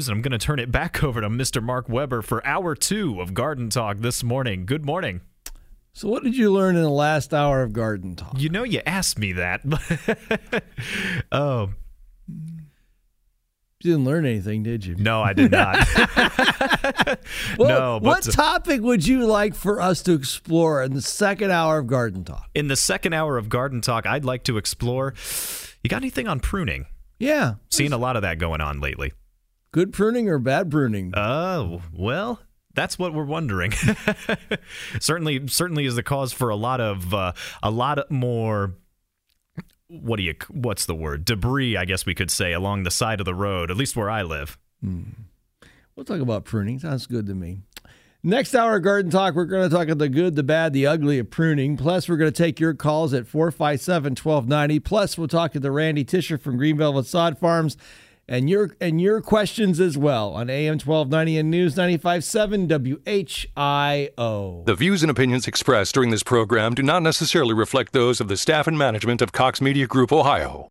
And I'm going to turn it back over to Mr. Mark Weber for hour two of Garden Talk this morning. Good morning. So, what did you learn in the last hour of Garden Talk? You know, you asked me that. oh. You didn't learn anything, did you? No, I did not. well, no, what uh, topic would you like for us to explore in the second hour of Garden Talk? In the second hour of Garden Talk, I'd like to explore. You got anything on pruning? Yeah. Seen a lot of that going on lately. Good pruning or bad pruning? Oh, well, that's what we're wondering. certainly, certainly is the cause for a lot of uh, a lot more. What do you? What's the word? Debris, I guess we could say, along the side of the road. At least where I live. Hmm. We'll talk about pruning. Sounds good to me. Next hour Garden Talk, we're going to talk about the good, the bad, the ugly of pruning. Plus, we're going to take your calls at 457 1290. Plus, we'll talk to the Randy Tisher from Green Velvet Sod Farms and your and your questions as well on AM 1290 and News 957 WHIO. The views and opinions expressed during this program do not necessarily reflect those of the staff and management of Cox Media Group Ohio.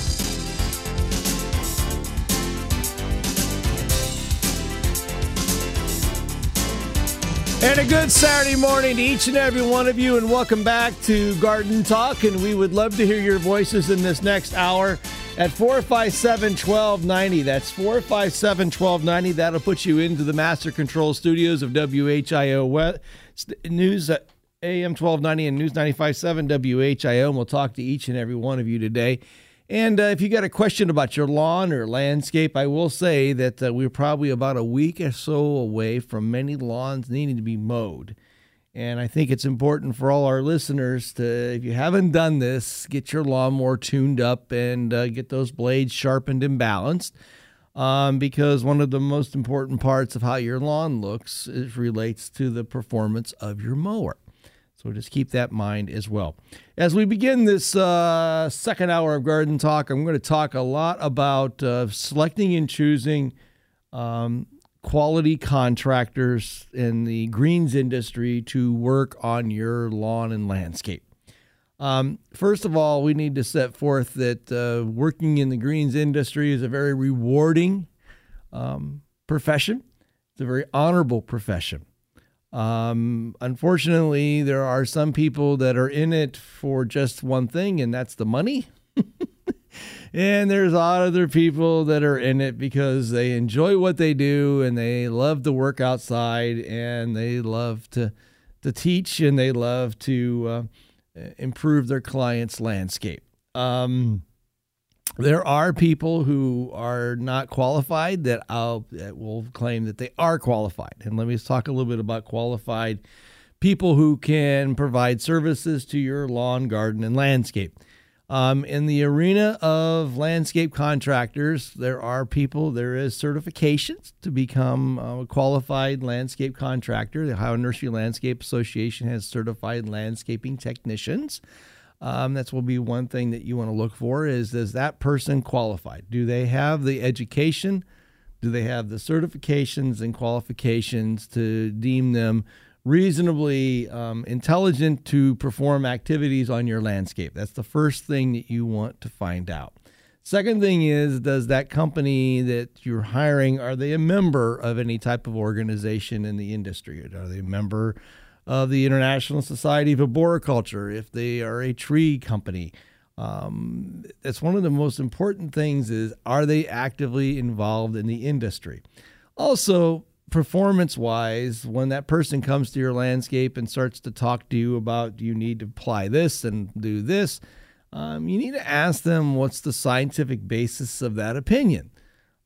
And a good Saturday morning to each and every one of you, and welcome back to Garden Talk. And we would love to hear your voices in this next hour at 457 1290. That's 457 1290. That'll put you into the Master Control Studios of WHIO News AM 1290 and News 957 WHIO. And we'll talk to each and every one of you today. And uh, if you got a question about your lawn or landscape, I will say that uh, we're probably about a week or so away from many lawns needing to be mowed. And I think it's important for all our listeners to, if you haven't done this, get your lawnmower tuned up and uh, get those blades sharpened and balanced. Um, because one of the most important parts of how your lawn looks is relates to the performance of your mower. So just keep that in mind as well. As we begin this uh, second hour of Garden Talk, I'm going to talk a lot about uh, selecting and choosing um, quality contractors in the greens industry to work on your lawn and landscape. Um, first of all, we need to set forth that uh, working in the greens industry is a very rewarding um, profession. It's a very honorable profession. Um, unfortunately, there are some people that are in it for just one thing, and that's the money. and there's other people that are in it because they enjoy what they do and they love to work outside and they love to to teach and they love to uh, improve their clients' landscape. Um, there are people who are not qualified that I'll that will claim that they are qualified. And let me talk a little bit about qualified people who can provide services to your lawn, garden, and landscape. Um, in the arena of landscape contractors, there are people, there is certifications to become a qualified landscape contractor. The Ohio Nursery Landscape Association has certified landscaping technicians. Um, that's will be one thing that you want to look for is does that person qualified? Do they have the education? Do they have the certifications and qualifications to deem them reasonably um, intelligent to perform activities on your landscape? That's the first thing that you want to find out. Second thing is, does that company that you're hiring are they a member of any type of organization in the industry? Are they a member of the International Society of Arboriculture, if they are a tree company. Um, one of the most important things is are they actively involved in the industry? Also, performance wise, when that person comes to your landscape and starts to talk to you about you need to apply this and do this, um, you need to ask them what's the scientific basis of that opinion.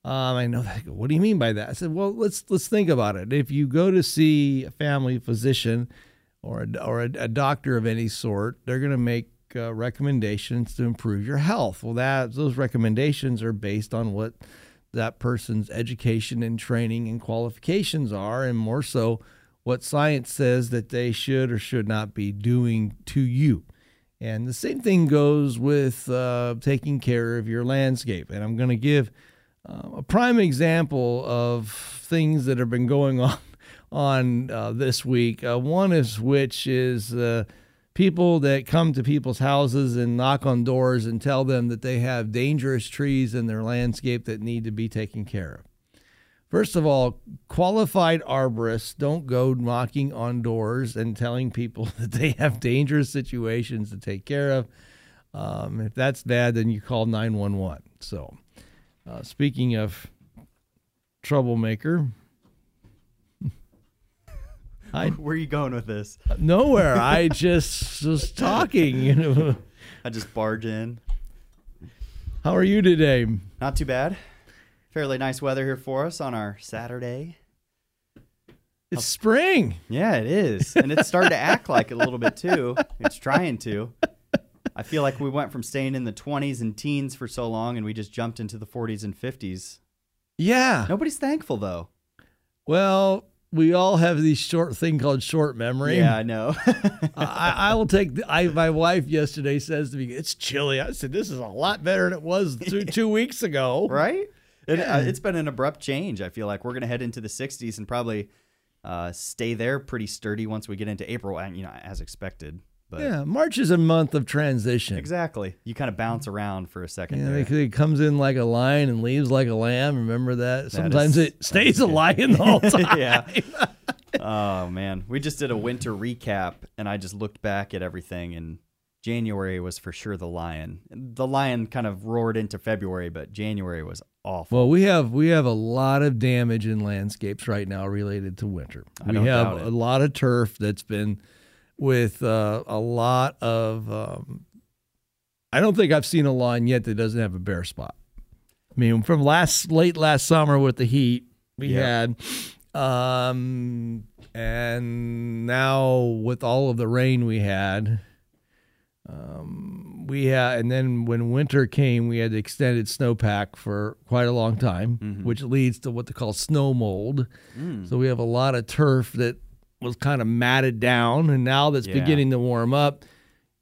Um, I know that. What do you mean by that? I said, well, let's let's think about it. If you go to see a family physician or a, or a, a doctor of any sort, they're going to make uh, recommendations to improve your health. Well, that those recommendations are based on what that person's education and training and qualifications are, and more so what science says that they should or should not be doing to you. And the same thing goes with uh, taking care of your landscape. And I'm going to give a prime example of things that have been going on on uh, this week. Uh, one is which is uh, people that come to people's houses and knock on doors and tell them that they have dangerous trees in their landscape that need to be taken care of. First of all, qualified arborists don't go knocking on doors and telling people that they have dangerous situations to take care of. Um, if that's bad, then you call 911. So, uh, speaking of troublemaker, I Where are you going with this? nowhere. I just was talking. You know, I just barge in. how are you today? Not too bad. Fairly nice weather here for us on our Saturday. It's spring. Yeah, it is. And it's starting to act like it a little bit too. It's trying to. I feel like we went from staying in the 20s and teens for so long and we just jumped into the 40s and 50s. Yeah. Nobody's thankful though. Well, we all have these short thing called short memory. Yeah, I know. I, I will take. The, I my wife yesterday says to me, "It's chilly." I said, "This is a lot better than it was two, two weeks ago." right? It, Yeah. uh, it's been an abrupt change. I feel like we're going to head into the 60s and probably uh, stay there pretty sturdy once we get into April, and you know, as expected. But Yeah, March is a month of transition. exactly, you kind of bounce around for a second know, there. it, comes in like a lion and leaves like a lamb. Remember that? Sometimes is- it stays a lion the whole time. yeah. oh man, we just did a winter recap, and I just looked back at everything, and January was for sure the lion. The lion kind of roared into February, but January was awful. Well, we have we have a lot of damage in landscapes right now related to winter. I we don't have a lot of turf that's been with uh, a lot of. Um, I don't think I've seen a lawn yet that doesn't have a bare spot. I mean, from last late last summer with the heat we Yeah. had, um, and now with all of the rain we had, um, we had, and then when winter came, we had the extended snowpack for quite a long time, Mm-hmm. which leads to what they call snow mold. Mm. So we have a lot of turf that was kind of matted down, and now that's Yeah. beginning to warm up.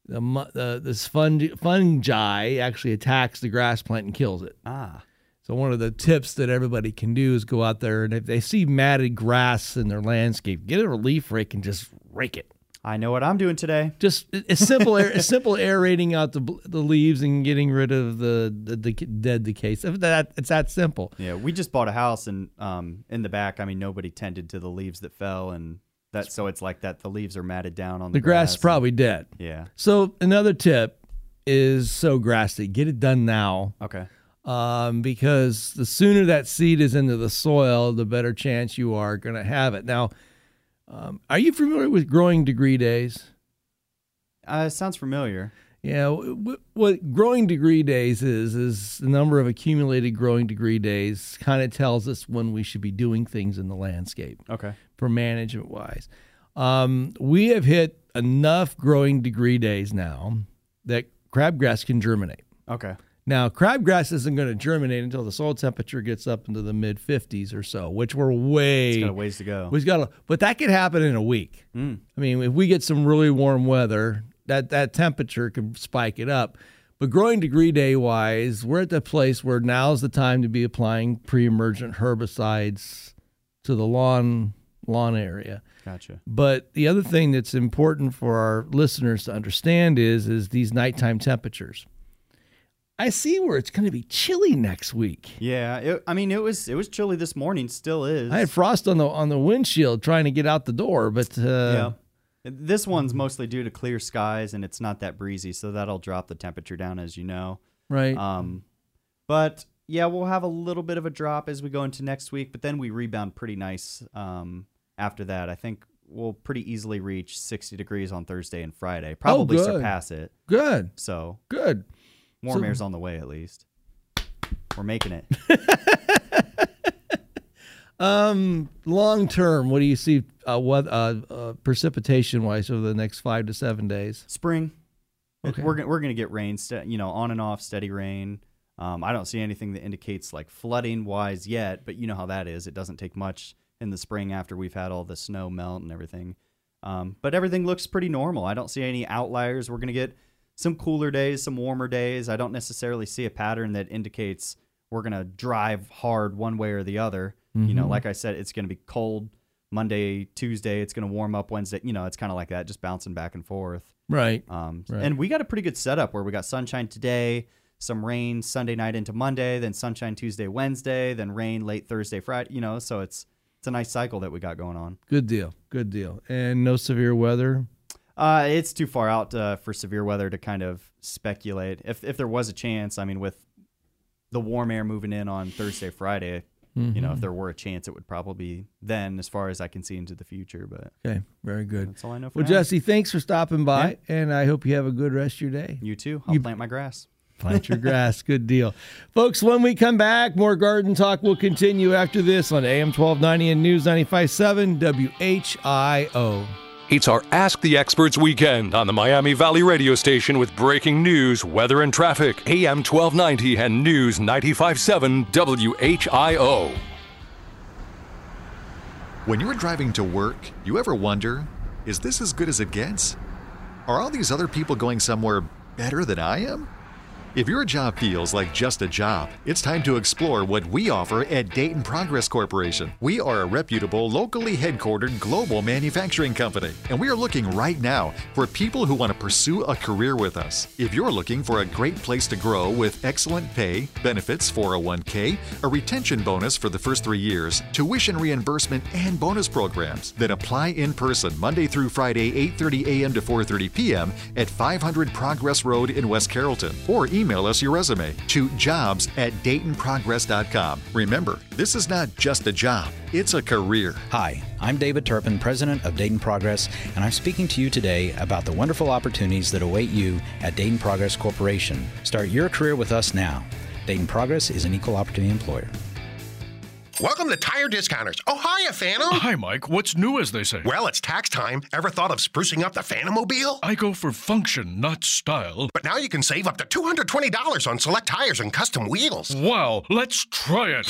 The, uh, this fungi, fungi actually attacks the grass plant and kills it. ah, So one of the tips that everybody can do is go out there and if they see matted grass in their landscape, get a leaf rake and just rake it. I know what I'm doing today. Just a simple, air, a simple aerating out the the leaves and getting rid of the the, the dead decay. So that it's that simple. Yeah, we just bought a house, and um, in the back, I mean, nobody tended to the leaves that fell, and that so it's like that. The leaves are matted down on the, The grass is and- probably dead. Yeah. So another tip is so grassy. Get it done now. Okay. um, because the sooner that seed is into the soil, the better chance you are going to have it. Now, um, are you familiar with growing degree days? Uh, sounds familiar. Yeah, w- what growing degree days is is the number of accumulated growing degree days kind of tells us when we should be doing things in the landscape Okay. For management wise. Um, we have hit enough growing degree days now that crabgrass can germinate. Okay. Now, crabgrass isn't going to germinate until the soil temperature gets up into the mid 50s or so, which we're way. It's got a ways to go. We've got, a, but that could happen in a week. Mm. I mean, if we get some really warm weather, that that temperature could spike it up. But growing degree day wise, we're at the place where now's the time to be applying pre-emergent herbicides to the lawn lawn area. Gotcha. But the other thing that's important for our listeners to understand is is these nighttime temperatures. I see where it's going to be chilly next week. Yeah. It, I mean, it was it was chilly this morning. Still is. I had frost on the on the windshield trying to get out the door, but uh, yeah. This one's mostly due to clear skies and it's not that breezy, so that'll drop the temperature down, as you know. right. Um, but yeah, we'll have a little bit of a drop as we go into next week, but then we rebound pretty nice um, after that. I think we'll pretty easily reach 60 degrees on Thursday and Friday. Probably good. surpass it. good, So good. warm So- air's on the way at least. We're making it. Um, long term, what do you see? Uh, what uh, uh precipitation wise over the next five to seven days? Spring. Okay. We're gonna, we're gonna get rain, ste- you know, on and off, steady rain. Um, I don't see anything that indicates like flooding wise yet, but you know how that is. It doesn't take much in the spring after we've had all the snow melt and everything. Um, but everything looks pretty normal. I don't see any outliers. We're gonna get some cooler days, some warmer days. I don't necessarily see a pattern that indicates we're going to drive hard one way or the other. You know, like I said, it's going to be cold Monday, Tuesday. It's going to warm up Wednesday. You know, it's kind of like that, just bouncing back and forth. Right. Um, Right. And we got a pretty good setup where we got sunshine today, some rain Sunday night into Monday, then sunshine Tuesday, Wednesday, then rain late Thursday, Friday. You know, so it's it's a nice cycle that we got going on. Good deal. Good deal. And no severe weather. Uh, it's too far out uh, for severe weather to kind of speculate. If if there was a chance, I mean, with the warm air moving in on Thursday, Friday, you know, if there were a chance, it would probably be then, as far as I can see into the future. But Okay. Very good. that's all I know for Well, now. Jesse, thanks for stopping by, and I hope you have a good rest of your day. you too. I'll You- plant my grass. Plant your grass. Good deal. Folks, when we come back, more garden talk will continue after this on AM 1290 and News 957 WHIO. It's our Ask the Experts weekend on the Miami Valley radio station with breaking news, weather, and traffic. AM 1290 and News 957 WHIO. When you're driving to work, you ever wonder, is this as good as it gets? Are all these other people going somewhere better than I am? If your job feels like just a job, it's time to explore what we offer at Dayton Progress Corporation. We are a reputable, locally headquartered global manufacturing company, and we are looking right now for people who want to pursue a career with us. If you're looking for a great place to grow with excellent pay, benefits, 401k, a retention bonus for the first three years, tuition reimbursement, and bonus programs, then apply in person Monday through Friday, 8:30 a.m. to 4:30 p.m. at 500 Progress Road in West Carrollton, or email us your resume to jobs at DaytonProgress.com. Remember, this is not just a job; it's a career. Hi, I'm David Turpin, president of Dayton Progress, and I'm speaking to you today about the wonderful opportunities that await you at Dayton Progress Corporation. Start your career with us now. Dayton Progress is an equal opportunity employer. Welcome to Tire Discounters. Oh, hiya, Phantom. Oh, hi, Mike. What's new, as they say? Well, it's tax time. Ever thought of sprucing up the Phantomobile? I go for function, not style. But now you can save up to $220 on select tires and custom wheels. Wow, let's try it.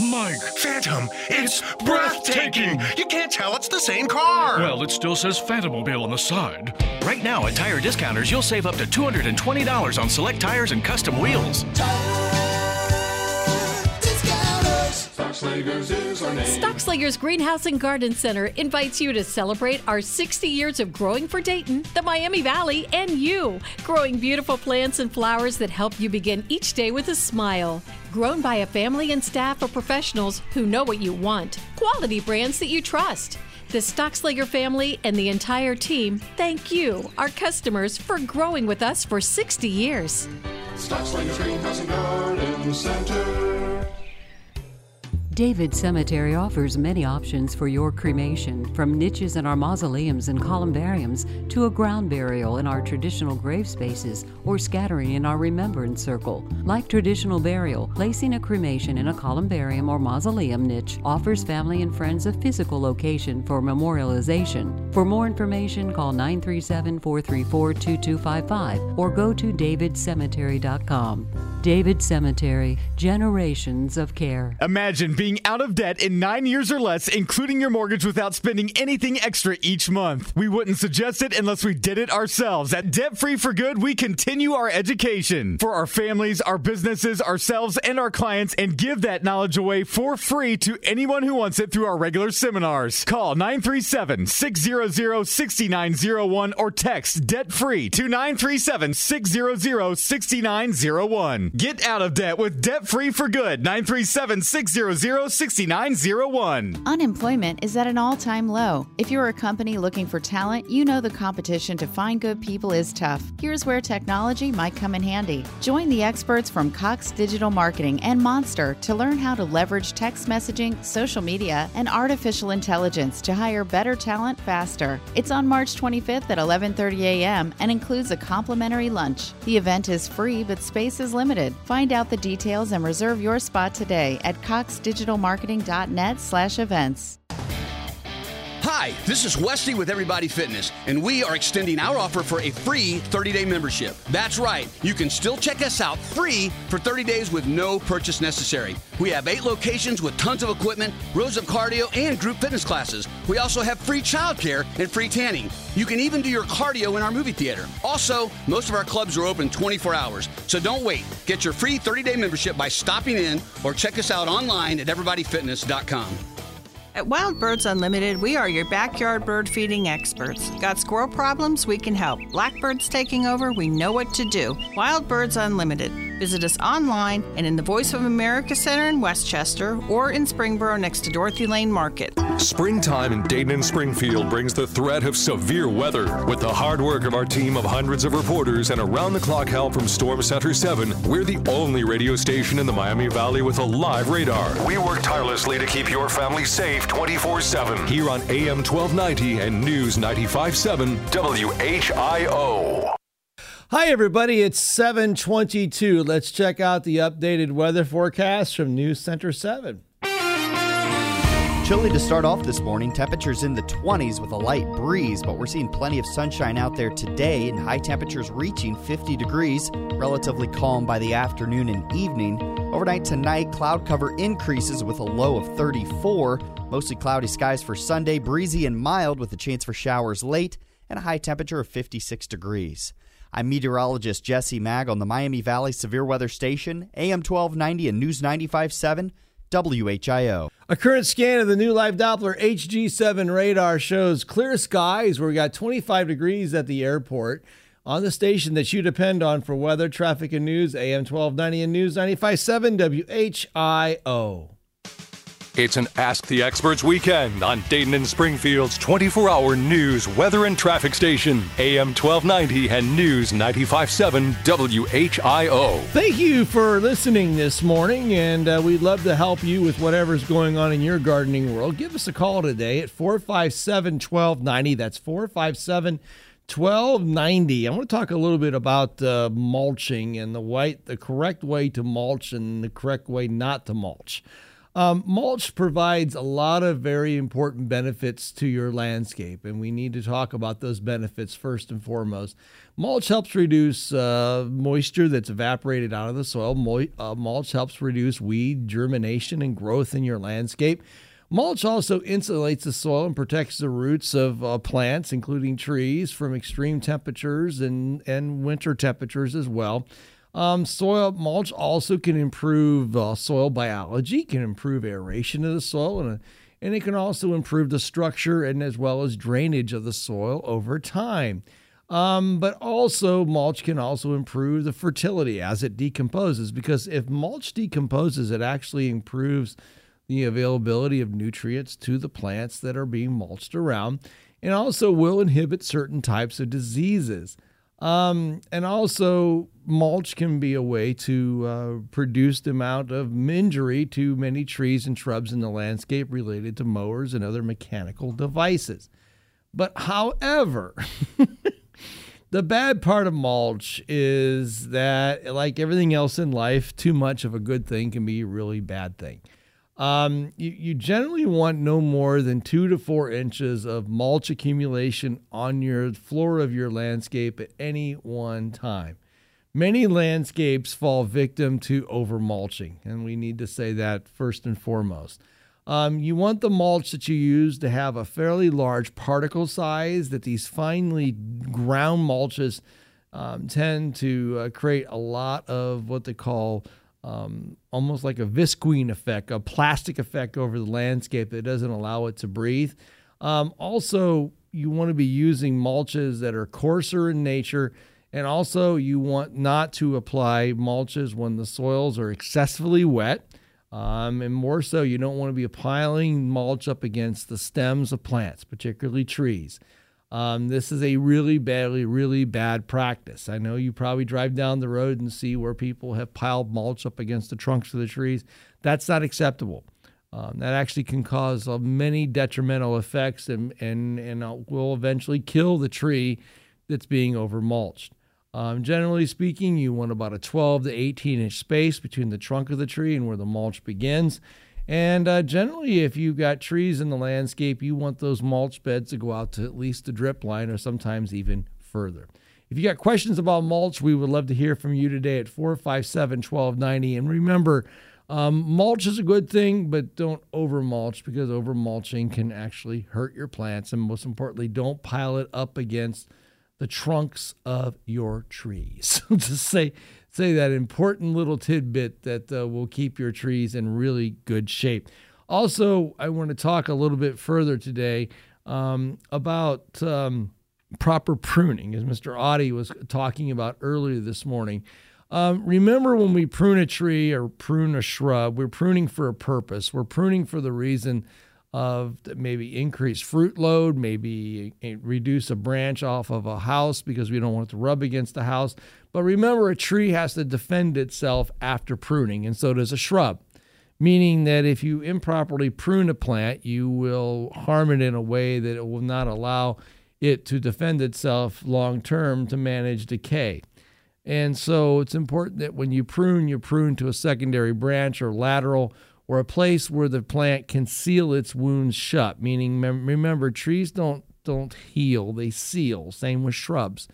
Mike. Phantom, it's breathtaking. You can't tell it's the same car. Well, it still says Phantomobile on the side. Right now at Tire Discounters, you'll save up to $220 on select tires and custom wheels. Stockslager's Greenhouse and Garden Center invites you to celebrate our 60 years of growing for Dayton, the Miami Valley, and you. Growing beautiful plants and flowers that help you begin each day with a smile. Grown by a family and staff of professionals who know what you want. Quality brands that you trust. The Stockslager family and the entire team thank you, our customers, for growing with us for 60 years. Stockslager's Greenhouse and Garden Center. David Cemetery offers many options for your cremation, from niches in our mausoleums and columbariums to a ground burial in our traditional grave spaces or scattering in our remembrance circle. Like traditional burial, placing a cremation in a columbarium or mausoleum niche offers family and friends a physical location for memorialization. For more information, call 937 434 2255 or go to davidcemetery.com. David Cemetery, generations of care. Imagine being out of debt in nine years or less, including your mortgage, without spending anything extra each month. We wouldn't suggest it unless we did it ourselves. At Debt Free for Good, we continue our education for our families, our businesses, ourselves, and our clients, and give that knowledge away for free to anyone who wants it through our regular seminars. Call 937 600 6901 or text debt free to 937 600 6901. Get out of debt with Debt Free for Good. 937 600 6901. Unemployment is at an all time low. If you're a company looking for talent, you know the competition to find good people is tough. Here's where technology might come in handy. Join the experts from Cox Digital Marketing and Monster to learn how to leverage text messaging, social media, and artificial intelligence to hire better talent faster. It's on March 25th at 11:30 a.m. and includes a complimentary lunch. The event is free, but space is limited. Find out the details and reserve your spot today at coxdigitalmarketing.net/events. Hi, this is Wesley with Everybody Fitness, and we are extending our offer for a free 30 day membership. That's right, you can still check us out free for 30 days with no purchase necessary. We have eight locations with tons of equipment, rows of cardio, and group fitness classes. We also have free childcare and free tanning. You can even do your cardio in our movie theater. Also, most of our clubs are open 24 hours, so don't wait. Get your free 30 day membership by stopping in or check us out online at everybodyfitness.com. At Wild Birds Unlimited, we are your backyard bird feeding experts. Got squirrel problems? We can help. Blackbirds taking over? We know what to do. Wild Birds Unlimited. Visit us online and in the Voice of America Center in Westchester or in Springboro next to Dorothy Lane Market. Springtime in Dayton and Springfield brings the threat of severe weather. With the hard work of our team of hundreds of reporters and around the clock help from Storm Center 7, we're the only radio station in the Miami Valley with a live radar. We work tirelessly to keep your family safe 24 7. Here on AM 1290 and News 957 WHIO. Hi, everybody. It's 722. Let's check out the updated weather forecast from News Center 7. Chilly to start off this morning. Temperatures in the 20s with a light breeze, but we're seeing plenty of sunshine out there today and high temperatures reaching 50 degrees. Relatively calm by the afternoon and evening. Overnight tonight, cloud cover increases with a low of 34. Mostly cloudy skies for Sunday, breezy and mild with a chance for showers late and a high temperature of 56 degrees. I'm meteorologist Jesse Mag on the Miami Valley Severe Weather Station, AM 1290 and News 957, WHIO. A current scan of the new Live Doppler HG7 radar shows clear skies where we got 25 degrees at the airport. On the station that you depend on for weather, traffic, and news, AM 1290 and News 957 WHIO. It's an Ask the Experts weekend on Dayton and Springfield's 24 hour news, weather, and traffic station, AM 1290 and News 957 WHIO. Thank you for listening this morning, and uh, we'd love to help you with whatever's going on in your gardening world. Give us a call today at 457 1290. That's 457 1290. I want to talk a little bit about uh, mulching and the white, the correct way to mulch and the correct way not to mulch. Um, mulch provides a lot of very important benefits to your landscape, and we need to talk about those benefits first and foremost. Mulch helps reduce uh, moisture that's evaporated out of the soil. Mo- uh, mulch helps reduce weed germination and growth in your landscape. Mulch also insulates the soil and protects the roots of uh, plants, including trees, from extreme temperatures and, and winter temperatures as well. Um, soil mulch also can improve uh, soil biology, can improve aeration of the soil, and, and it can also improve the structure and as well as drainage of the soil over time. Um, but also, mulch can also improve the fertility as it decomposes because if mulch decomposes, it actually improves the availability of nutrients to the plants that are being mulched around and also will inhibit certain types of diseases. Um, and also, mulch can be a way to uh, produce the amount of injury to many trees and shrubs in the landscape related to mowers and other mechanical devices. But however, the bad part of mulch is that, like everything else in life, too much of a good thing can be a really bad thing. Um, you, you generally want no more than two to four inches of mulch accumulation on your floor of your landscape at any one time. Many landscapes fall victim to over mulching, and we need to say that first and foremost. Um, you want the mulch that you use to have a fairly large particle size, that these finely ground mulches um, tend to uh, create a lot of what they call um, almost like a visqueen effect, a plastic effect over the landscape that doesn't allow it to breathe. Um, also, you want to be using mulches that are coarser in nature. And also, you want not to apply mulches when the soils are excessively wet. Um, and more so, you don't want to be piling mulch up against the stems of plants, particularly trees. Um, this is a really badly, really bad practice. I know you probably drive down the road and see where people have piled mulch up against the trunks of the trees. That's not acceptable. Um, that actually can cause uh, many detrimental effects and, and, and uh, will eventually kill the tree that's being over mulched. Um, generally speaking, you want about a 12 to 18 inch space between the trunk of the tree and where the mulch begins. And uh, generally, if you've got trees in the landscape, you want those mulch beds to go out to at least the drip line or sometimes even further. If you got questions about mulch, we would love to hear from you today at 457 1290. And remember, um, mulch is a good thing, but don't over mulch because over mulching can actually hurt your plants. And most importantly, don't pile it up against the trunks of your trees. So just say say that important little tidbit that uh, will keep your trees in really good shape. Also, I want to talk a little bit further today um, about um, proper pruning, as Mr. Audie was talking about earlier this morning. Um, remember when we prune a tree or prune a shrub, we're pruning for a purpose. We're pruning for the reason of maybe increase fruit load, maybe eh, reduce a branch off of a house because we don't want it to rub against the house. But remember, a tree has to defend itself after pruning, and so does a shrub. Meaning that if you improperly prune a plant, you will harm it in a way that it will not allow it to defend itself long term to manage decay. And so it's important that when you prune, you prune to a secondary branch or lateral or a place where the plant can seal its wounds shut. Meaning, remember, trees don't don't heal; they seal. Same with shrubs.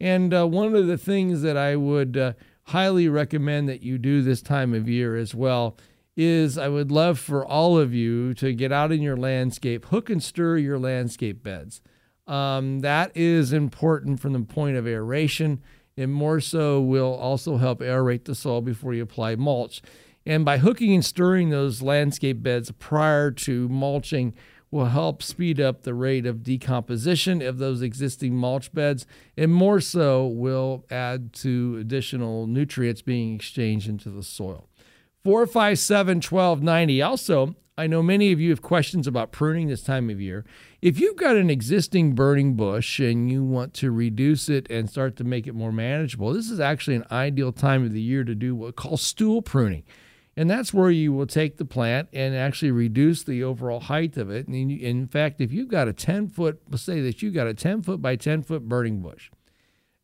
And uh, one of the things that I would uh, highly recommend that you do this time of year as well is I would love for all of you to get out in your landscape, hook and stir your landscape beds. Um, that is important from the point of aeration, and more so will also help aerate the soil before you apply mulch. And by hooking and stirring those landscape beds prior to mulching will help speed up the rate of decomposition of those existing mulch beds and more so will add to additional nutrients being exchanged into the soil. 457 1290. Also, I know many of you have questions about pruning this time of year. If you've got an existing burning bush and you want to reduce it and start to make it more manageable, this is actually an ideal time of the year to do what we call stool pruning. And that's where you will take the plant and actually reduce the overall height of it. And in fact, if you've got a 10 foot, let's say that you've got a 10 foot by 10 foot burning bush,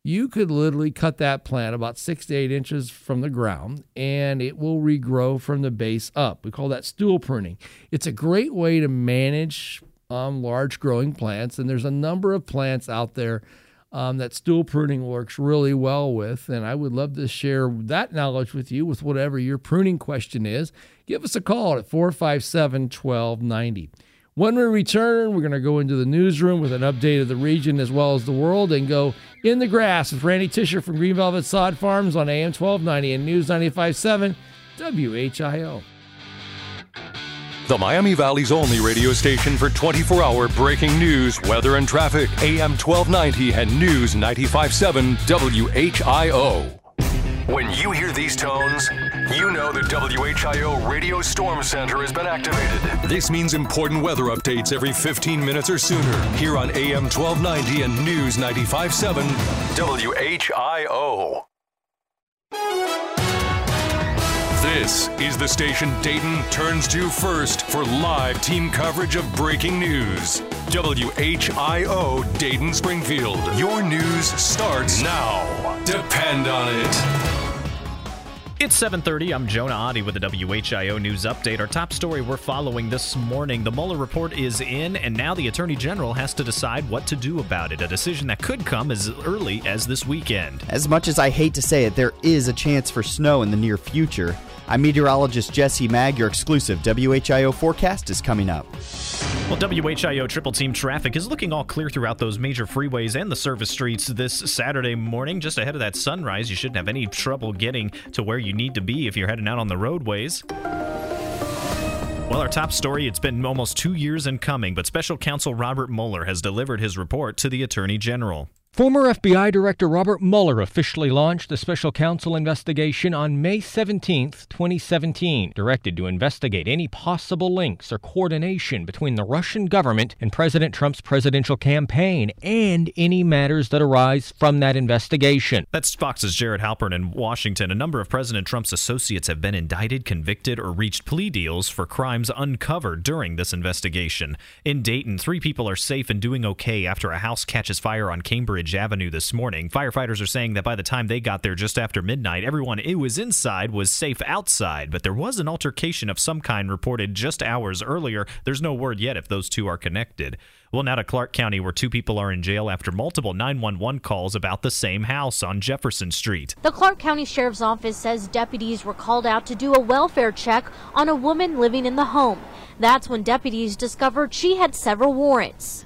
you could literally cut that plant about six to eight inches from the ground and it will regrow from the base up. We call that stool pruning. It's a great way to manage um, large growing plants. And there's a number of plants out there um, that stool pruning works really well with. And I would love to share that knowledge with you with whatever your pruning question is. Give us a call at 457 1290. When we return, we're going to go into the newsroom with an update of the region as well as the world and go in the grass with Randy Tisher from Green Velvet Sod Farms on AM 1290 and News 957 WHIO. The Miami Valley's only radio station for 24 hour breaking news, weather, and traffic. AM 1290 and News 957 WHIO. When you hear these tones, you know the WHIO Radio Storm Center has been activated. This means important weather updates every 15 minutes or sooner here on AM 1290 and News 957 WHIO. This is the station Dayton turns to first for live team coverage of breaking news. WHIO Dayton Springfield. Your news starts now. Depend on it. It's 7:30. I'm Jonah Adi with the WHIO news update. Our top story we're following this morning: the Mueller report is in, and now the Attorney General has to decide what to do about it. A decision that could come as early as this weekend. As much as I hate to say it, there is a chance for snow in the near future. I'm meteorologist Jesse Mag. Your exclusive WHIO forecast is coming up. Well, WHIO Triple Team traffic is looking all clear throughout those major freeways and the service streets this Saturday morning. Just ahead of that sunrise, you shouldn't have any trouble getting to where you need to be if you're heading out on the roadways. Well, our top story, it's been almost two years in coming, but special counsel Robert Mueller has delivered his report to the Attorney General. Former FBI Director Robert Mueller officially launched the special counsel investigation on May 17, 2017, directed to investigate any possible links or coordination between the Russian government and President Trump's presidential campaign and any matters that arise from that investigation. That's Fox's Jared Halpern in Washington. A number of President Trump's associates have been indicted, convicted, or reached plea deals for crimes uncovered during this investigation. In Dayton, three people are safe and doing okay after a house catches fire on Cambridge Avenue this morning. Firefighters are saying that by the time they got there just after midnight, everyone who was inside was safe outside, but there was an altercation of some kind reported just hours earlier. There's no word yet if those two are connected. Well, now to Clark County, where two people are in jail after multiple 911 calls about the same house on Jefferson Street. The Clark County Sheriff's Office says deputies were called out to do a welfare check on a woman living in the home. That's when deputies discovered she had several warrants.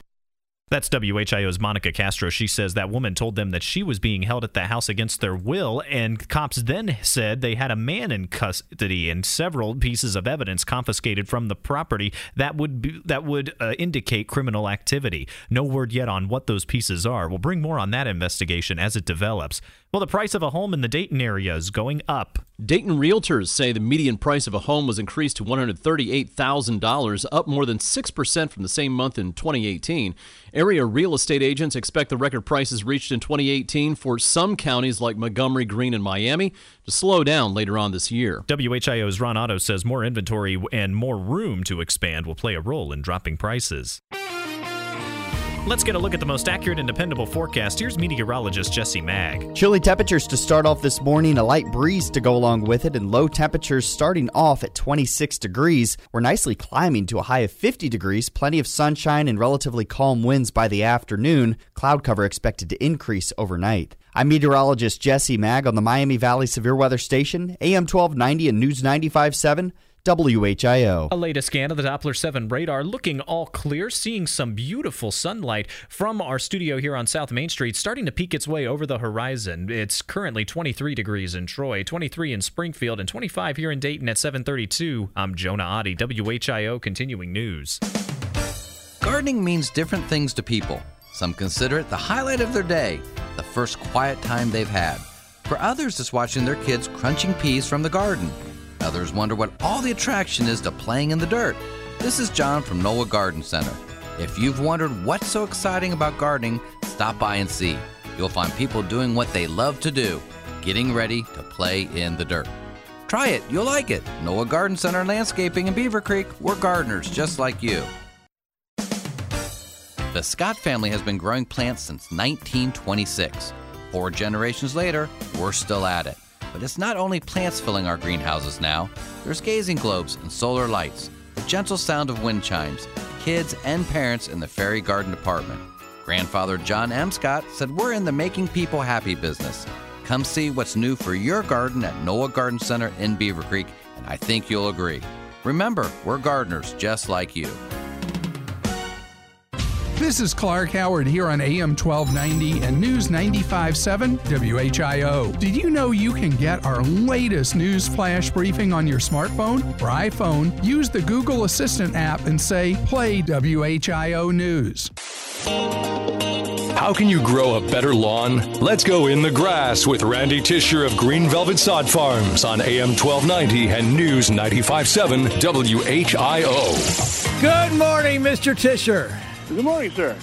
That's WHIO's Monica Castro. She says that woman told them that she was being held at the house against their will, and cops then said they had a man in custody and several pieces of evidence confiscated from the property that would be, that would uh, indicate criminal activity. No word yet on what those pieces are. We'll bring more on that investigation as it develops. Well, the price of a home in the Dayton area is going up. Dayton realtors say the median price of a home was increased to $138,000, up more than 6% from the same month in 2018. Area real estate agents expect the record prices reached in 2018 for some counties like Montgomery, Greene, and Miami to slow down later on this year. WHIO's Ron Otto says more inventory and more room to expand will play a role in dropping prices. Let's get a look at the most accurate and dependable forecast. Here's meteorologist Jesse Mag. Chilly temperatures to start off this morning, a light breeze to go along with it, and low temperatures starting off at 26 degrees. We're nicely climbing to a high of 50 degrees, plenty of sunshine and relatively calm winds by the afternoon. Cloud cover expected to increase overnight. I'm meteorologist Jesse Mag on the Miami Valley Severe Weather Station, AM 1290 and News 957. WHIO. A latest scan of the Doppler 7 radar looking all clear, seeing some beautiful sunlight from our studio here on South Main Street starting to peek its way over the horizon. It's currently 23 degrees in Troy, 23 in Springfield, and 25 here in Dayton at 732. I'm Jonah Adi, WHIO continuing news. Gardening means different things to people. Some consider it the highlight of their day, the first quiet time they've had. For others, it's watching their kids crunching peas from the garden. Others wonder what all the attraction is to playing in the dirt. This is John from Knollwood Garden Center. If you've wondered what's so exciting about gardening, stop by and see. You'll find people doing what they love to do, getting ready to play in the dirt. Try it, you'll like it. Knollwood Garden Center Landscaping in Beavercreek, we're gardeners just like you. The Scott family has been growing plants since 1926. Four generations later, we're still at it. But it's not only plants filling our greenhouses now, there's gazing globes and solar lights, the gentle sound of wind chimes, kids and parents in the fairy garden department. Grandfather John M. Scott said we're in the making people happy business. Come see what's new for your garden at Knollwood Garden Center in Beavercreek, and I think you'll agree. Remember, we're gardeners just like you. This is Clark Howard here on AM 1290 and News 957 WHIO. Did you know you can get our latest news flash briefing on your smartphone or iPhone? Use the Google Assistant app and say, Play WHIO News. How can you grow a better lawn? Let's go in the grass with Randy Tisher of Green Velvet Sod Farms on AM 1290 and News 957 WHIO. Good morning, Mr. Tisher. Good morning, sir.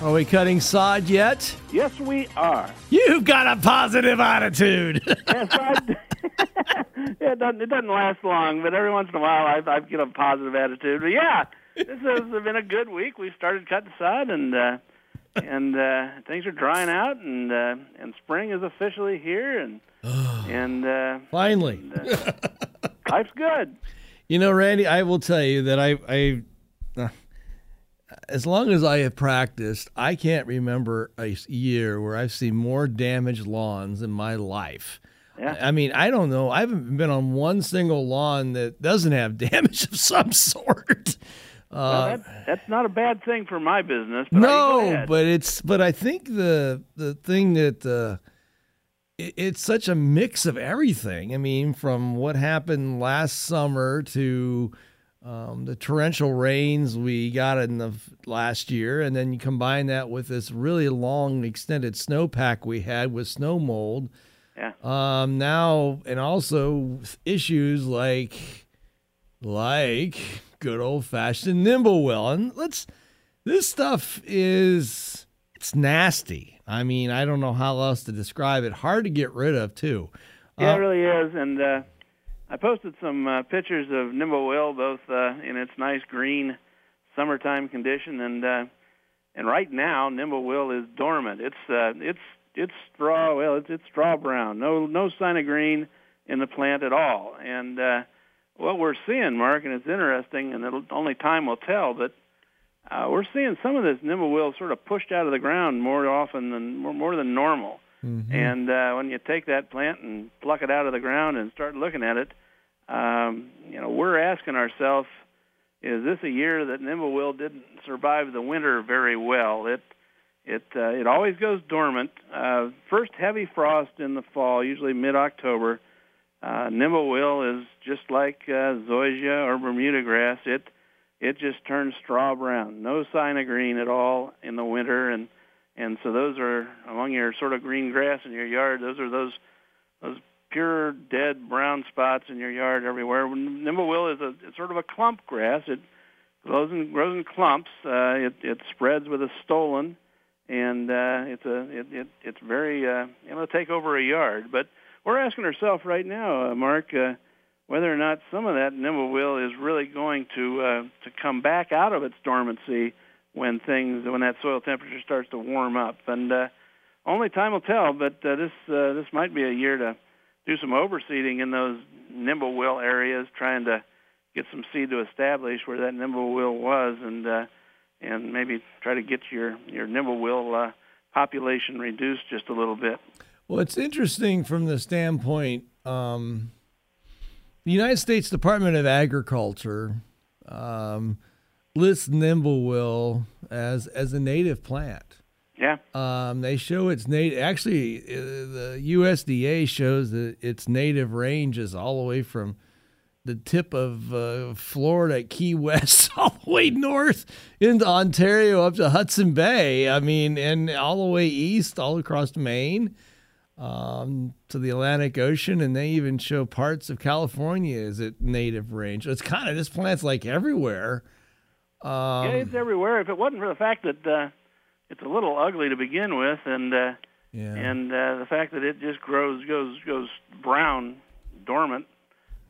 Are we cutting sod yet? Yes, we are. You've got a positive attitude. yes, I, it, doesn't, it doesn't last long, but every once in a while I, I get a positive attitude. But yeah, this has been a good week. We started cutting sod, and uh, and uh, things are drying out, and uh, and spring is officially here, and and uh, finally, and, uh, life's good. You know, Randy, I will tell you that I I. As long as I have practiced, I can't remember a year where I've seen more damaged lawns in my life. Yeah. I mean, I don't know. I haven't been on one single lawn that doesn't have damage of some sort. Well, Uh, that, that's not a bad thing for my business. But no, but it's but I think the the thing that uh, it, it's such a mix of everything. I mean, from what happened last summer to um, the torrential rains we got in the last year, and then you combine that with this really long extended snowpack we had with snow mold. Yeah. Um, now and also issues like like good old fashioned Nimblewill, and let's this stuff is it's nasty. I mean, I don't know how else to describe it. Hard to get rid of too. Yeah, Uh, it really is. And uh, I posted some uh, pictures of Nimble Will, both uh, in its nice green summertime condition and uh, and right now Nimblewill is dormant. It's uh, it's it's straw. Well, it's it's straw brown. No no sign of green in the plant at all. And uh, what we're seeing, Mark, and it's interesting, and it'll, only time will tell, but uh, we're seeing some of this Nimblewill sort of pushed out of the ground more often than more, more than normal. Mm-hmm. And uh, when you take that plant and pluck it out of the ground and start looking at it, um, you know, we're asking ourselves, is this a year that Nimblewill didn't survive the winter very well? It it uh, it always goes dormant. Uh, first heavy frost in the fall, usually mid-October. Uh, Nimblewill is just like uh, zoysia or Bermuda grass. It it just turns straw brown. No sign of green at all in the winter, and and so those are among your sort of green grass in your yard. Those are those those pure dead brown spots in your yard everywhere. Nimblewill is a it's sort of a clump grass. It grows in grows in clumps. Uh, it it spreads with a stolon, and uh, it's a it, it it's very uh, it'll take over a yard. But we're asking ourselves right now, uh, Mark. Uh, whether or not some of that nimblewill is really going to uh, to come back out of its dormancy when things when that soil temperature starts to warm up, and uh, only time will tell. But uh, this uh, this might be a year to do some overseeding in those nimblewill areas, trying to get some seed to establish where that nimblewill was, and uh, and maybe try to get your your nimblewill uh, population reduced just a little bit. Well, it's interesting from the standpoint. Um, the United States Department of Agriculture um, lists nimblewill as as a native plant. Yeah. Um, they show its native. Actually, uh, the USDA shows that its native range is all the way from the tip of uh, Florida Key West, all the way north into Ontario up to Hudson Bay. I mean, and all the way east, all across Maine um, to the Atlantic Ocean, and they even show parts of California as a native range. It's kind of this plant's like everywhere. Um, yeah, it's everywhere. If it wasn't for the fact that uh, it's a little ugly to begin with, and uh, yeah. and uh, the fact that it just grows goes goes brown, dormant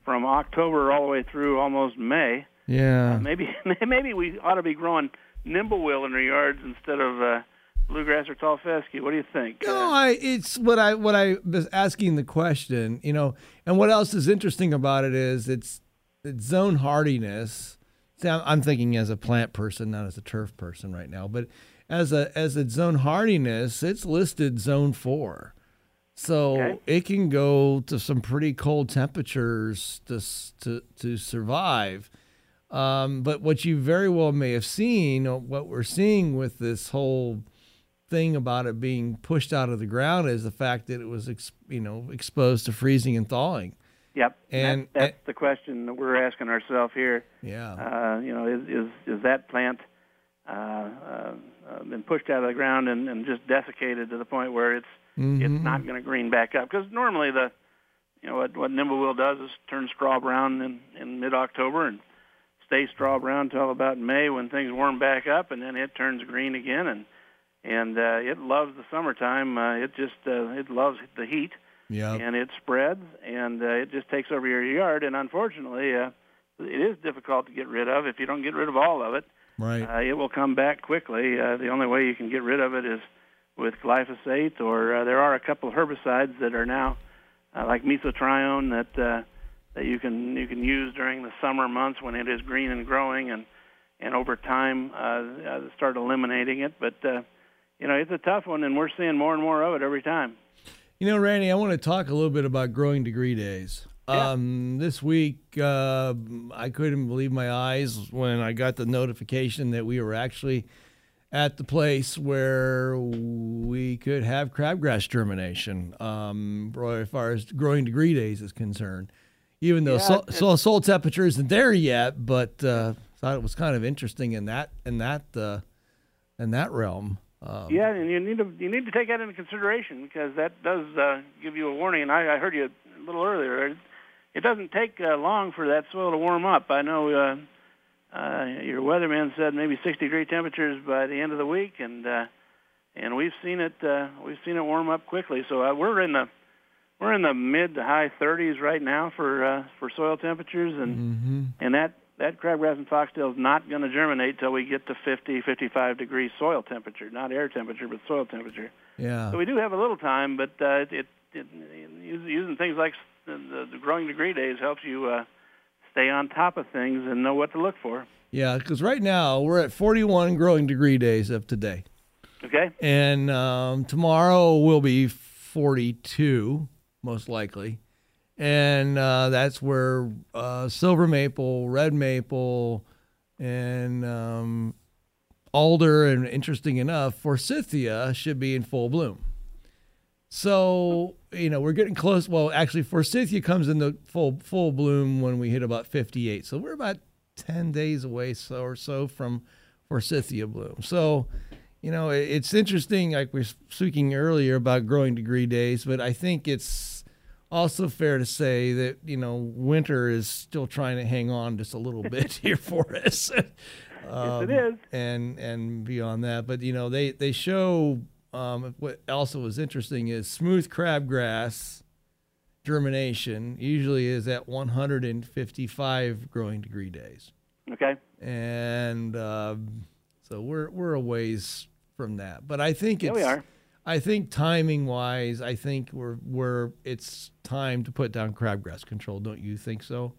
from October all the way through almost May. Yeah. Uh, maybe maybe we ought to be growing nimblewill in our yards instead of uh, bluegrass or tall fescue. What do you think? No, I it's what I what I was asking the question, you know, and what else is interesting about it is it's it's zone hardiness. I'm, thinking as a plant person, not as a turf person right now, but as a as a zone hardiness, it's listed zone four. So Okay. it can go to some pretty cold temperatures to to to survive. Um, but what you very well may have seen, or what we're seeing with this whole thing about it being pushed out of the ground is the fact that it was, ex- you know, exposed to freezing and thawing. Yep. And- that, that's the question that we're asking ourselves here. Yeah. Uh, you know, is is is that plant uh, uh, uh, been pushed out of the ground and, and just desiccated to the point where it's Mhm. it's not going to green back up? Because normally the you know what what nimblewill does is turn straw brown in in mid October and stay straw brown till about May when things warm back up, and then it turns green again and and uh, it loves the summertime. Uh, it just uh, it loves the heat Yeah. and it spreads and uh, it just takes over your yard. And unfortunately, uh, it is difficult to get rid of. If you don't get rid of all of it, Right. uh, it will come back quickly. Uh, the only way you can get rid of it is with glyphosate, or uh, there are a couple of herbicides that are now uh, like mesotrione that uh, that you can you can use during the summer months when it is green and growing, and and over time uh, uh, start eliminating it. But uh, you know, it's a tough one, and we're seeing more and more of it every time. You know, Randy, I want to talk a little bit about growing degree days. Um, this week, uh, I couldn't believe my eyes when I got the notification that we were actually at the place where we could have crabgrass germination, um, as far as growing degree days is concerned. Even though Yeah, soil, it- soil, soil temperature isn't there yet, but uh, thought it was kind of interesting in that in that uh, in that realm. Um, Yeah, and you need to you need to take that into consideration because that does uh, give you a warning. And I, I heard you a little earlier. It, it doesn't take uh, long for that soil to warm up. I know uh, uh, your weatherman said maybe 60 degree temperatures by the end of the week, and uh, and we've seen it uh, we've seen it warm up quickly. So uh, we're in the we're in the mid to high 30s right now for uh, for soil temperatures, and Mm-hmm. and that that crabgrass and foxtail is not going to germinate till we get to 50, 55 degree soil temperature, not air temperature, but soil temperature. Yeah. So we do have a little time, but uh, it, it, it using things like the, the growing degree days helps you uh, stay on top of things and know what to look for. Yeah, because right now we're at 41 growing degree days of today. Okay. And um, tomorrow will be 42, most likely. And uh, that's where uh, silver maple, red maple, and um, alder, and interesting enough, forsythia should be in full bloom. So you know we're getting close. Well, actually, forsythia comes into full full bloom when we hit about 58. So we're about 10 days away so or so from forsythia bloom. So you know it's interesting. Like we were speaking earlier about growing degree days, but I think it's also fair to say that you know winter is still trying to hang on just a little bit here for us. Um, yes, it is. And and beyond that, but you know they they show um, what also was interesting is smooth crabgrass germination usually is at 155 growing degree days. Okay. And um, so we're we're a ways from that, but I think it's. Yeah, we are. I think timing wise, I think we're we're it's time to put down crabgrass control. Don't you think so?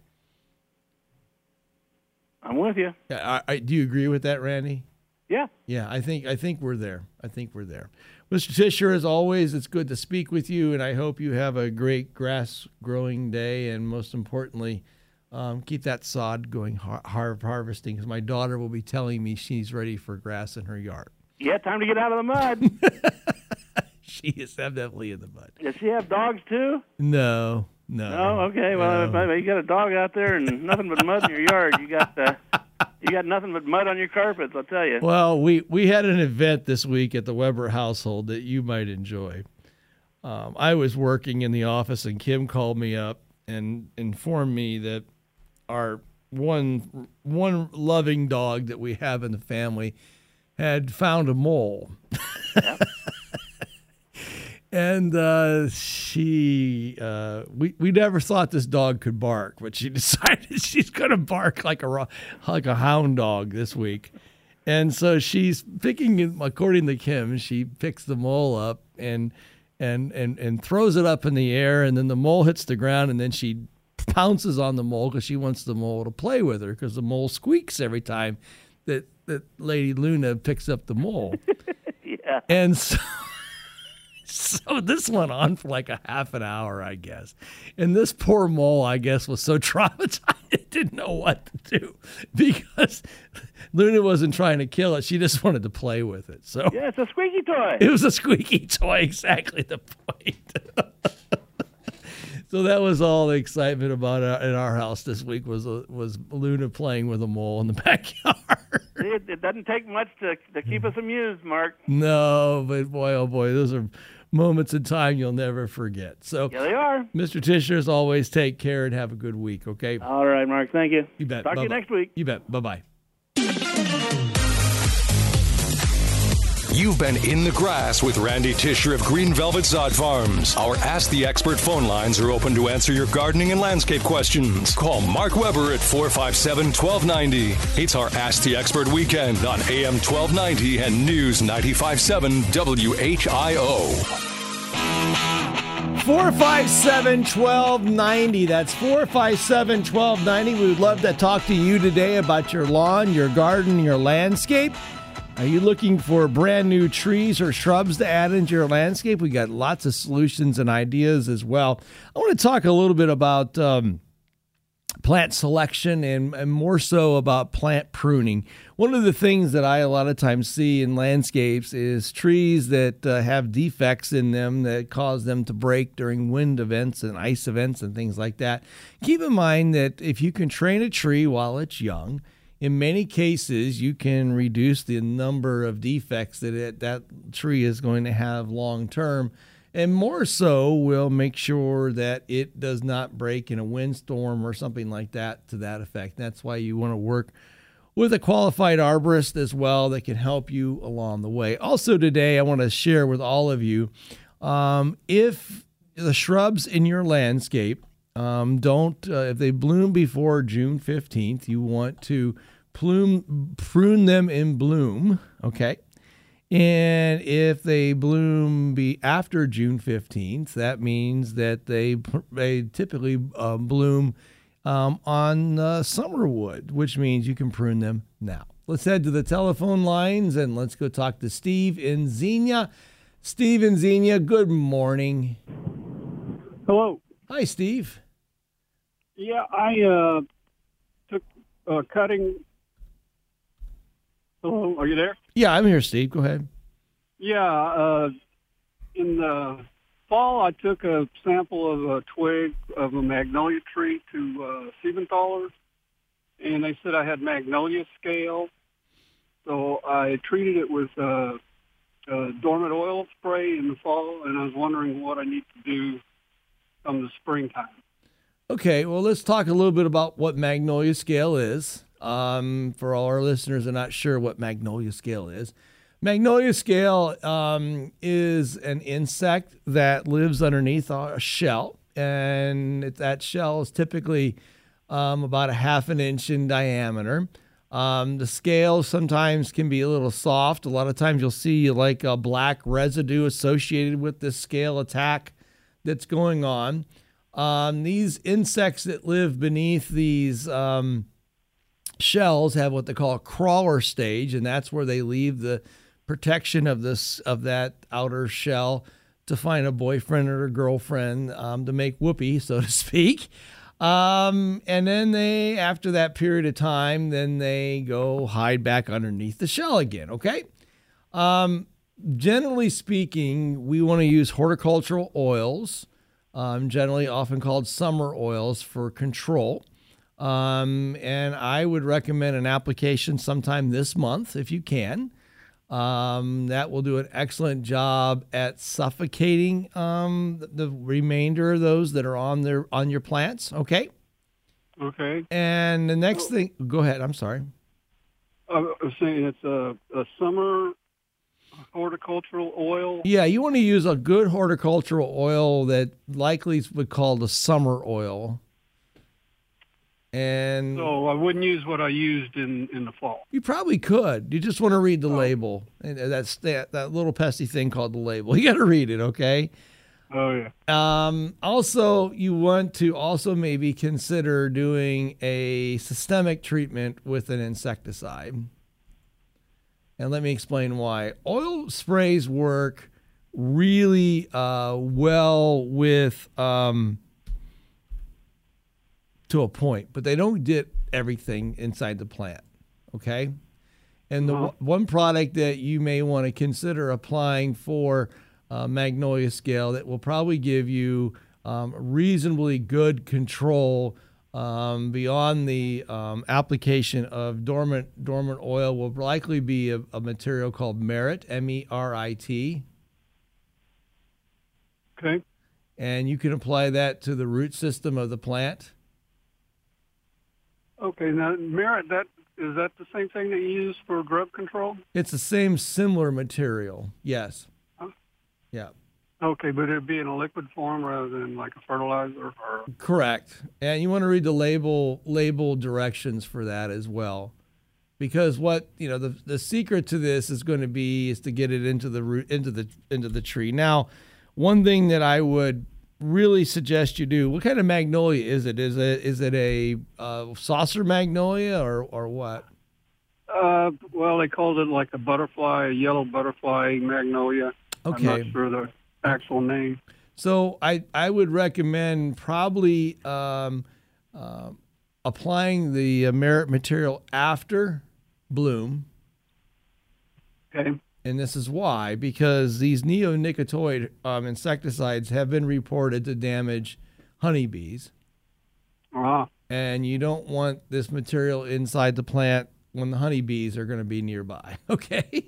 I'm with you. Yeah, I, I, do you agree with that, Randy? Yeah. Yeah, I think I think we're there. I think we're there. Mr. Tisher, as always, it's good to speak with you, and I hope you have a great grass growing day, and most importantly, um, keep that sod going har- har- harvesting because my daughter will be telling me she's ready for grass in her yard. Yeah, time to get out of the mud. she is definitely in the mud. Does she have dogs too? No, no. Oh, okay. Well, no. you got a dog out there and nothing but mud in your yard, you got uh, you got nothing but mud on your carpets. I'll tell you. Well, we we had an event this week at the Weber household that you might enjoy. Um, I was working in the office, and Kim called me up and informed me that our one one loving dog that we have in the family had found a mole. and uh, she, uh, we we never thought this dog could bark, but she decided she's going to bark like a like a hound dog this week. And so she's picking, according to Kim, she picks the mole up and and and and throws it up in the air, and then the mole hits the ground, and then she pounces on the mole because she wants the mole to play with her because the mole squeaks every time that that Lady Luna picks up the mole. yeah. And so, so this went on for like a half an hour, I guess. And this poor mole, I guess, was so traumatized it didn't know what to do because Luna wasn't trying to kill it; she just wanted to play with it. So yeah, it's a squeaky toy. It was a squeaky toy, exactly the point. so that was all the excitement about our, in our house this week was uh, was Luna playing with a mole in the backyard. it, it doesn't take much to to keep us amused, Mark. No, but boy, oh boy, those are moments in time you'll never forget. So yeah, they are. Mr. Tisher, as always, take care and have a good week. Okay. All right, Mark. Thank you. You bet. Talk Bye-bye. to you next week. You bet. Bye bye. You've been in the grass with Randy Tisher of Green Velvet Sod Farms. Our Ask the Expert phone lines are open to answer your gardening and landscape questions. Call Mark Weber at 457 1290. It's our Ask the Expert weekend on AM 1290 and News 957 WHIO. 457 1290. That's 457 1290. We would love to talk to you today about your lawn, your garden, your landscape. Are you looking for brand new trees or shrubs to add into your landscape? We got lots of solutions and ideas as well. I want to talk a little bit about um, plant selection and, and, more so about plant pruning. One of the things that I a lot of times see in landscapes is trees that uh, have defects in them that cause them to break during wind events and ice events and things like that. Keep in mind that if you can train a tree while it's young, in many cases, you can reduce the number of defects that it, that tree is going to have long term, and more so, will make sure that it does not break in a windstorm or something like that to that effect. That's why you want to work with a qualified arborist as well that can help you along the way. Also, today, I want to share with all of you um, if the shrubs in your landscape Um, don't uh, if they bloom before June fifteenth, you want to plume prune them in bloom. Okay. And if they bloom be after June 15th, that means that they, they typically uh, bloom um, on uh, summer wood, which means you can prune them now. Let's head to the telephone lines and let's go talk to Steve in Xenia. Steve in Xenia, good morning. Hello. Hi, Steve. Yeah, I uh, took uh, cutting. Hello, are you there? Yeah, I'm here, Steve. Go ahead. Yeah, uh, in the fall, I took a sample of a twig of a magnolia tree to uh, Siebenthaler, and they said I had magnolia scale. So I treated it with uh, uh, dormant oil spray in the fall, and I was wondering what I need to do come the springtime. Okay, well, let's talk a little bit about what magnolia scale is. Um, for all our listeners are not sure what magnolia scale is, magnolia scale um, is an insect that lives underneath a shell, and that shell is typically um, about a half an inch in diameter. Um, the scale sometimes can be a little soft. A lot of times you'll see like a black residue associated with this scale attack that's going on. Um, these insects that live beneath these um, shells have what they call a crawler stage, and that's where they leave the protection of this of that outer shell to find a boyfriend or a girlfriend um, to make whoopee, so to speak. Um, and then they, after that period of time, then they go hide back underneath the shell again. Okay. Um, generally speaking, we want to use horticultural oils, um, generally often called summer oils for control. Um, and I would recommend an application sometime this month if you can. Um, that will do an excellent job at suffocating um, the, the remainder of those that are on their on your plants. Okay. Okay. And the next thing, go ahead. I'm sorry. I was saying it's a, a summer horticultural oil. Yeah, you want to use a good horticultural oil that likely would call the summer oil. And So I wouldn't use what I used in, in the fall. You probably could. You just want to read the label. And that's that, that little pesky thing called the label. You got to read it, okay? Oh yeah. Um, also, you want to also maybe consider doing a systemic treatment with an insecticide. And let me explain why. Oil sprays work really uh, well with um, to a point, but they don't get everything inside the plant. Okay. And the Uh-huh. one- one product that you may want to consider applying for uh, magnolia scale that will probably give you um, reasonably good control um, beyond the um, application of dormant dormant oil will likely be a, a material called merit M E R I T. Okay. And you can apply that to the root system of the plant. Okay. Now, merit that is that the same thing that you use for grub control? It's the same similar material. Yes. Huh? Yeah. Okay, but it'd be in a liquid form rather than like a fertilizer or. Correct. And you want to read the label label directions for that as well. Because what, you know, the the secret to this is going to be is to get it into the root into the into the tree. Now, one thing that I would really suggest you do, what kind of magnolia is it? Is it is it a uh, saucer magnolia or or what? Uh, well, they called it like a butterfly, a yellow butterfly magnolia. Okay. I'm not sure the actual name. So I I would recommend probably um, uh, applying the uh, merit material after bloom. Okay. And this is why because these neonicotinoid um, insecticides have been reported to damage honeybees. Ah. And you don't want this material inside the plant when the honeybees are going to be nearby. Okay.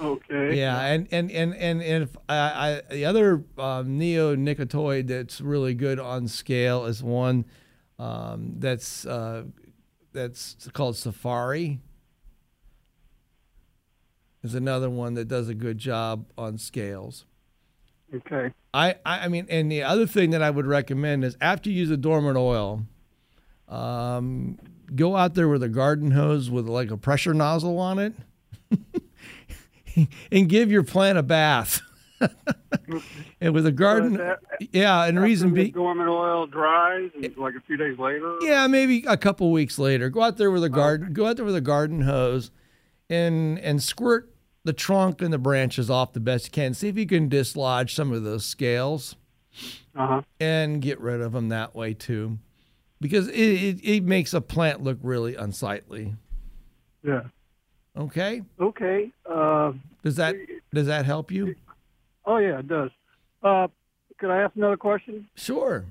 Okay. Yeah, and and and and, and if I, I the other um, neonicotinoid that's really good on scale is one um, that's uh, that's called Safari. Is another one that does a good job on scales. Okay. I, I I mean, and the other thing that I would recommend is after you use the dormant oil, um, go out there with a garden hose with like a pressure nozzle on it, and give your plant a bath. and with a garden, So that- yeah, and reason the being, dormant oil dries, and like a few days later. yeah, maybe a couple weeks later, go out there with a garden, go out there with a garden hose, and and squirt the trunk and the branches off the best you can. See if you can dislodge some of those scales, Uh-huh. and get rid of them that way too, because it, it it makes a plant look really unsightly. Yeah. Okay, Okay. Uh, does that does that help you? oh yeah, it does. Uh, could I ask another question? Sure.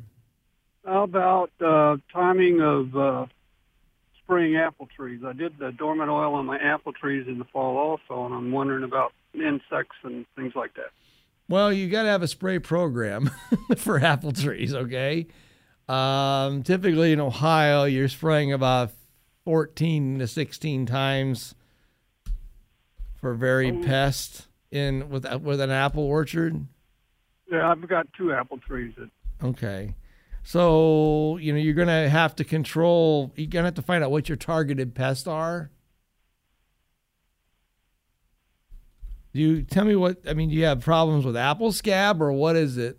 How about uh, timing of uh, spraying apple trees? I did the dormant oil on my apple trees in the fall also, and I'm wondering about insects and things like that. Well, you got to have a spray program for apple trees, okay? Um, typically in Ohio, you're spraying about 14 to 16 times for very oh. pest in with with an apple orchard. Yeah, I've got two apple trees that Okay. So, you know, you're going to have to control, you're going to have to find out what your targeted pests are. Do you tell me what, I mean, do you have problems with apple scab or what is it?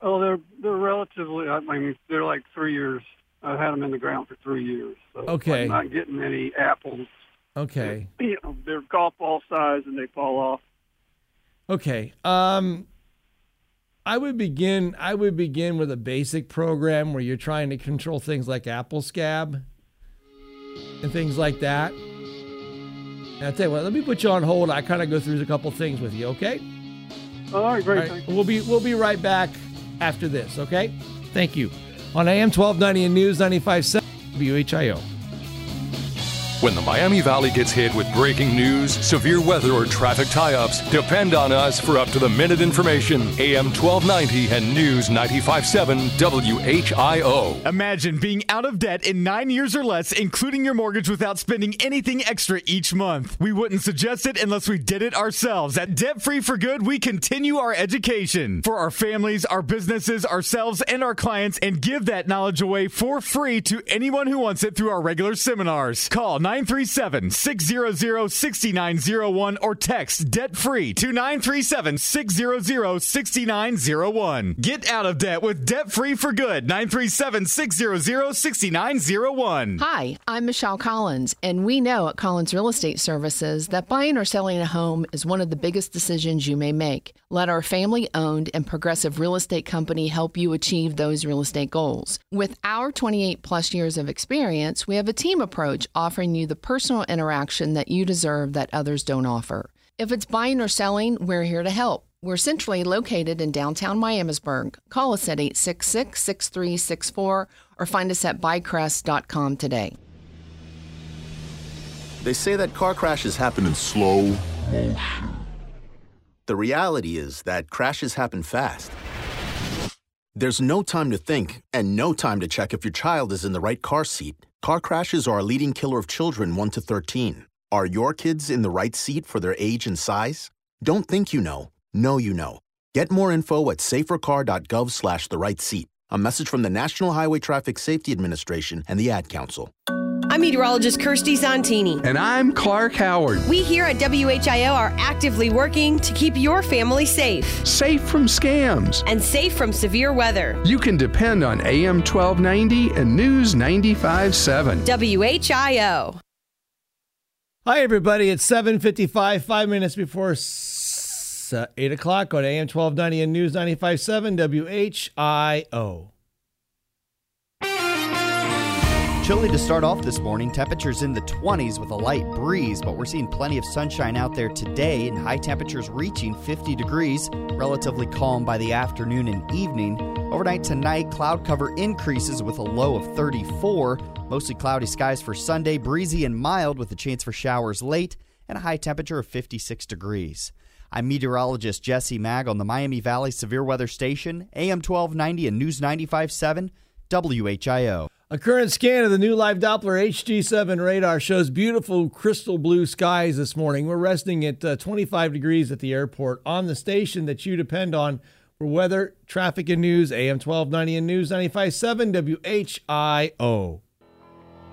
Oh, they're they're relatively. I mean, they're like three years. I've had them in the ground for three years. So Okay. I'm not getting any apples. Okay. You know, they're golf ball size and they fall off. Okay. Um I would begin I would begin with a basic program where you're trying to control things like apple scab and things like that. And I tell you what, let me put you on hold. I kind of go through a couple things with you, okay? All right, great. All right, We'll be we'll be right back after this, okay? Thank you. On AM 1290 and News 95.7 WHIO. When the Miami Valley gets hit with breaking news, severe weather, or traffic tie ups, depend on us for up to the minute information. AM 1290 and News 957 WHIO. Imagine being out of debt in nine years or less, including your mortgage, without spending anything extra each month. We wouldn't suggest it unless we did it ourselves. At Debt Free for Good, we continue our education for our families, our businesses, ourselves, and our clients, and give that knowledge away for free to anyone who wants it through our regular seminars. Call 937 600 6901 or text debt free to 937 600 6901. Get out of debt with Debt Free for Good. 937 600 6901. Hi, I'm Michelle Collins, and we know at Collins Real Estate Services that buying or selling a home is one of the biggest decisions you may make. Let our family owned and progressive real estate company help you achieve those real estate goals. With our 28 plus years of experience, we have a team approach offering you the personal interaction that you deserve that others don't offer. If it's buying or selling, we're here to help. We're centrally located in downtown Miamisburg. Call us at 866 6364 or find us at buycrest.com today. They say that car crashes happen in slow motion. The reality is that crashes happen fast. There's no time to think and no time to check if your child is in the right car seat. Car crashes are a leading killer of children 1 to 13. Are your kids in the right seat for their age and size? Don't think you know. Know you know. Get more info at safercar.gov slash the right seat. A message from the National Highway Traffic Safety Administration and the Ad Council. I'm meteorologist Kirsty Zontini. And I'm Clark Howard. We here at WHIO are actively working to keep your family safe. Safe from scams. And safe from severe weather. You can depend on AM 1290 and News 957. WHIO. Hi, everybody. It's 7.55, five minutes before s- uh, 8 o'clock on AM 1290 and News 95.7 WHIO. Chilly to start off this morning. Temperatures in the 20s with a light breeze, but we're seeing plenty of sunshine out there today and high temperatures reaching 50 degrees. Relatively calm by the afternoon and evening. Overnight tonight, cloud cover increases with a low of 34. Mostly cloudy skies for Sunday, breezy and mild with a chance for showers late and a high temperature of 56 degrees. I'm meteorologist Jesse Mag on the Miami Valley Severe Weather Station, AM 1290 and News 957, WHIO. A current scan of the new Live Doppler HG7 radar shows beautiful crystal blue skies this morning. We're resting at uh, 25 degrees at the airport. On the station that you depend on, For weather, traffic, and news, AM 1290 and News 95.7 WHIO.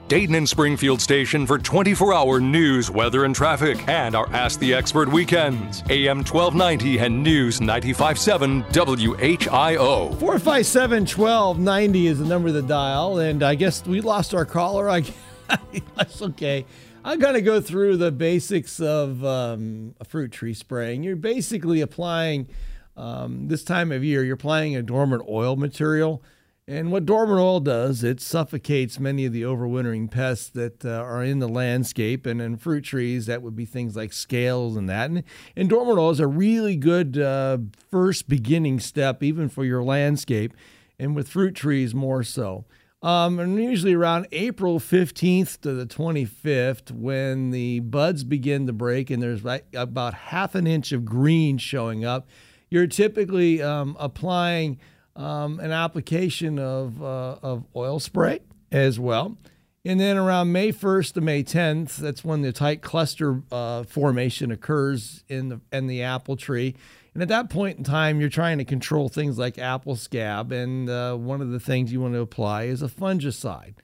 Dayton and Springfield station for 24 hour news, weather, and traffic, and our Ask the Expert weekends. AM 1290 and News 95.7 WHIO. 457 1290 is the number of the dial, and I guess we lost our caller. I, that's okay. I'm going to go through the basics of um, a fruit tree spraying. You're basically applying, um, this time of year, you're applying a dormant oil material. And what dormant oil does, it suffocates many of the overwintering pests that uh, are in the landscape. And in fruit trees, that would be things like scales and that. And, and dormant oil is a really good uh, first beginning step, even for your landscape, and with fruit trees more so. Um, and usually around April 15th to the 25th, when the buds begin to break and there's about half an inch of green showing up, you're typically um, applying um, an application of, uh, of oil spray as well. And then around May 1st to May 10th, that's when the tight cluster uh, formation occurs in the, in the apple tree. And at that point in time, you're trying to control things like apple scab. And uh, one of the things you want to apply is a fungicide.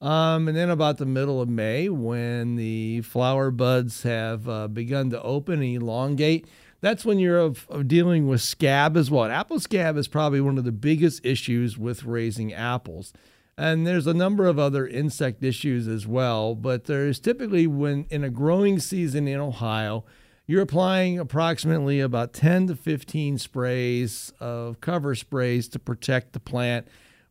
Um, and then about the middle of May, when the flower buds have uh, begun to open and elongate, that's when you're of, of dealing with scab as well. Apple scab is probably one of the biggest issues with raising apples. And there's a number of other insect issues as well, but there's typically when in a growing season in Ohio, you're applying approximately about 10 to 15 sprays of cover sprays to protect the plant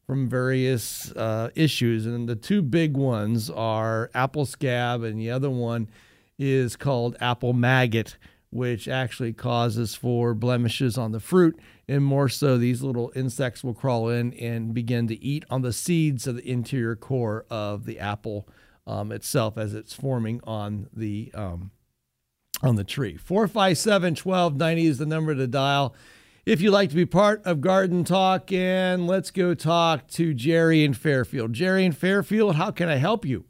from various uh, issues. And the two big ones are apple scab, and the other one is called apple maggot, which actually causes for blemishes on the fruit. And more so, these little insects will crawl in and begin to eat on the seeds of the interior core of the apple um, itself as it's forming on the um, on the tree. 457 1290 is the number to dial. If you'd like to be part of Garden Talk, and let's go talk to Jerry in Fairfield. Jerry in Fairfield, how can I help you?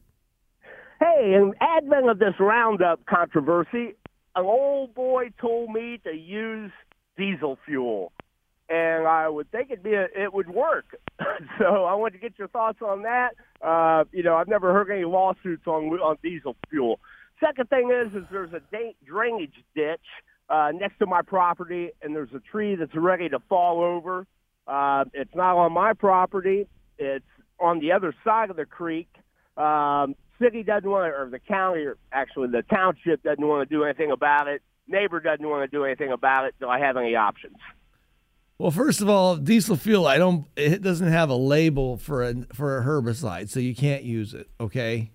Hey, in advent of this Roundup controversy, an old boy told me to use diesel fuel, and I would think it'd be a, it would work. so I want to get your thoughts on that. Uh, you know, I've never heard any lawsuits on on diesel fuel. Second thing is, is there's a da- drainage ditch uh, next to my property, and there's a tree that's ready to fall over. Uh, it's not on my property; it's on the other side of the creek. Um, city doesn't want to, or the county, or actually the township doesn't want to do anything about it. Neighbor doesn't want to do anything about it. Do I have any options? Well, first of all, diesel fuel, I don't. It doesn't have a label for a for a herbicide, so you can't use it. Okay.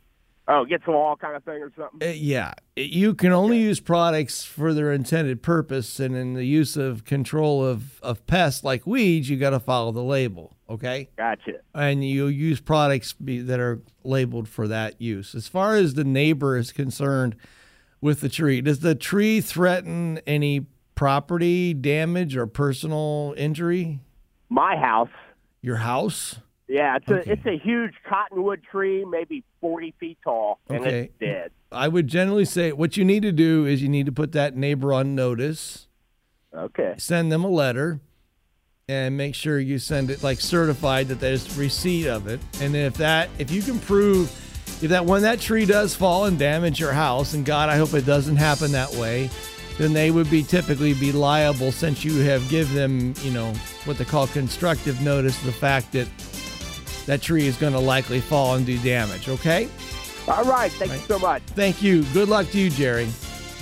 Oh, get some all kind of thing or something. Uh, yeah, you can only use products for their intended purpose, and in the use of control of of pests like weeds, you got to follow the label. Okay. Gotcha. And you use products be, that are labeled for that use. As far as the neighbor is concerned with the tree, does the tree threaten any property damage or personal injury? My house. Your house? Yeah, it's a it's a huge cottonwood tree, maybe forty feet tall, and Okay. it's dead. I would generally say what you need to do is you need to put that neighbor on notice. Okay. Send them a letter and make sure you send it like certified that there's receipt of it. And if that if you can prove if that when that tree does fall and damage your house, and God, I hope it doesn't happen that way, then they would be typically be liable since you have given them, you know, what they call constructive notice of the fact that that tree is going to likely fall and do damage. Okay. All right. Thank you so much. Thank you. Good luck to you, Jerry.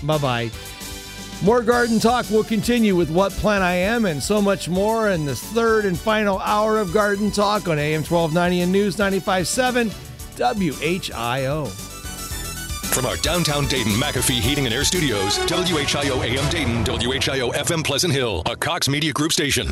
Bye bye. More garden talk will continue with What Plant I Am and so much more in this third and final hour of Garden Talk on AM 1290 and News 957 WHIO. From our downtown Dayton McAfee Heating and Air Studios, WHIO AM Dayton, WHIO FM Pleasant Hill, a Cox Media Group station.